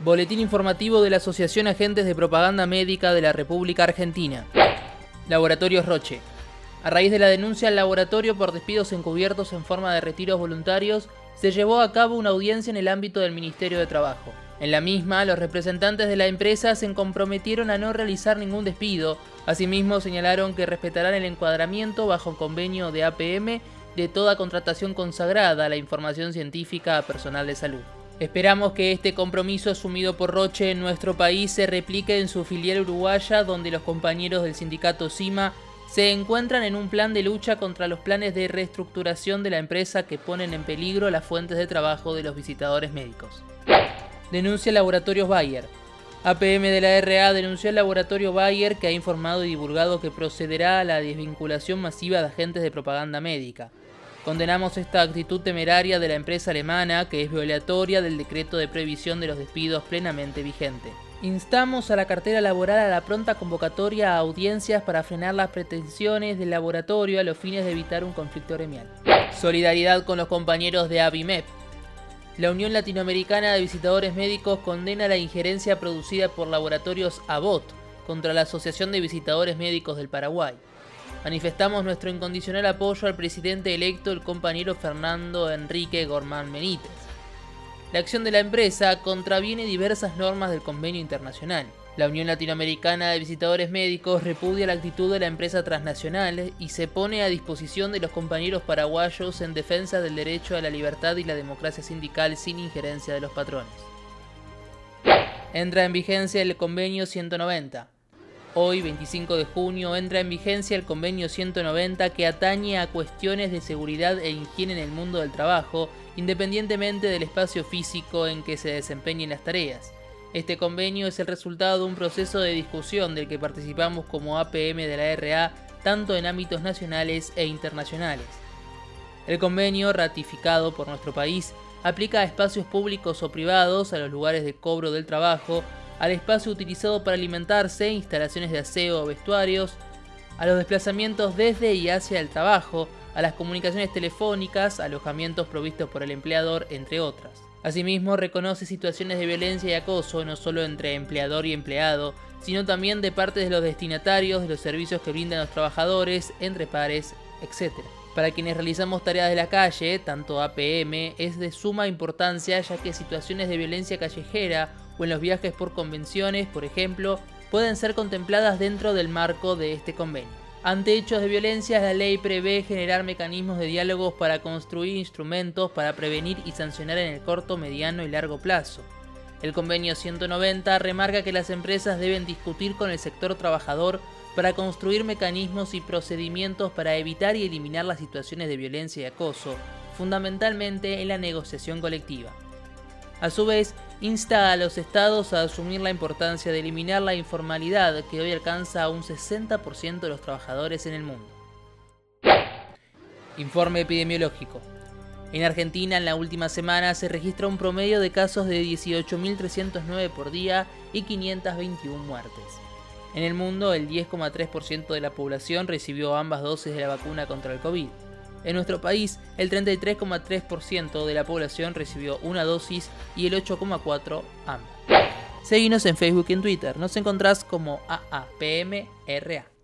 Boletín informativo de la Asociación Agentes de Propaganda Médica de la República Argentina. Laboratorios Roche. A raíz de la denuncia al laboratorio por despidos encubiertos en forma de retiros voluntarios, se llevó a cabo una audiencia en el ámbito del Ministerio de Trabajo. En la misma, los representantes de la empresa se comprometieron a no realizar ningún despido. Asimismo, señalaron que respetarán el encuadramiento bajo convenio de APM de toda contratación consagrada a la información científica a personal de salud. Esperamos que este compromiso asumido por Roche en nuestro país se replique en su filial uruguaya, donde los compañeros del sindicato CIMA se encuentran en un plan de lucha contra los planes de reestructuración de la empresa que ponen en peligro las fuentes de trabajo de los visitadores médicos. Denuncia Laboratorios Bayer. APM de la RA denunció al laboratorio Bayer que ha informado y divulgado que procederá a la desvinculación masiva de agentes de propaganda médica. Condenamos esta actitud temeraria de la empresa alemana que es violatoria del decreto de previsión de los despidos plenamente vigente. Instamos a la cartera laboral a la pronta convocatoria a audiencias para frenar las pretensiones del laboratorio a los fines de evitar un conflicto gremial. Solidaridad con los compañeros de ABIMEP. La Unión Latinoamericana de Visitadores Médicos condena la injerencia producida por laboratorios ABOT contra la Asociación de Visitadores Médicos del Paraguay manifestamos nuestro incondicional apoyo al presidente electo, el compañero Fernando Enrique Gormán Benítez. La acción de la empresa contraviene diversas normas del convenio internacional. La Unión Latinoamericana de Visitadores Médicos repudia la actitud de la empresa transnacional y se pone a disposición de los compañeros paraguayos en defensa del derecho a la libertad y la democracia sindical sin injerencia de los patrones. Entra en vigencia el convenio 190. Hoy, 25 de junio, entra en vigencia el convenio 190 que atañe a cuestiones de seguridad e higiene en el mundo del trabajo, independientemente del espacio físico en que se desempeñen las tareas. Este convenio es el resultado de un proceso de discusión del que participamos como APM de la RA tanto en ámbitos nacionales e internacionales. El convenio, ratificado por nuestro país, aplica a espacios públicos o privados, a los lugares de cobro del trabajo, al espacio utilizado para alimentarse, instalaciones de aseo o vestuarios, a los desplazamientos desde y hacia el trabajo, a las comunicaciones telefónicas, alojamientos provistos por el empleador, entre otras. Asimismo, reconoce situaciones de violencia y acoso no solo entre empleador y empleado, sino también de parte de los destinatarios de los servicios que brindan los trabajadores, entre pares, etc. Para quienes realizamos tareas de la calle, tanto APM, es de suma importancia ya que situaciones de violencia callejera en los viajes por convenciones, por ejemplo, pueden ser contempladas dentro del marco de este convenio. Ante hechos de violencia, la ley prevé generar mecanismos de diálogos para construir instrumentos para prevenir y sancionar en el corto, mediano y largo plazo. El convenio 190 remarca que las empresas deben discutir con el sector trabajador para construir mecanismos y procedimientos para evitar y eliminar las situaciones de violencia y acoso, fundamentalmente en la negociación colectiva. A su vez, insta a los estados a asumir la importancia de eliminar la informalidad que hoy alcanza a un 60% de los trabajadores en el mundo. Informe epidemiológico. En Argentina en la última semana se registra un promedio de casos de 18.309 por día y 521 muertes. En el mundo, el 10,3% de la población recibió ambas dosis de la vacuna contra el COVID. En nuestro país, el 33,3% de la población recibió una dosis y el 8,4% ambas. Seguinos en Facebook y en Twitter. Nos encontrás como AAPMRA.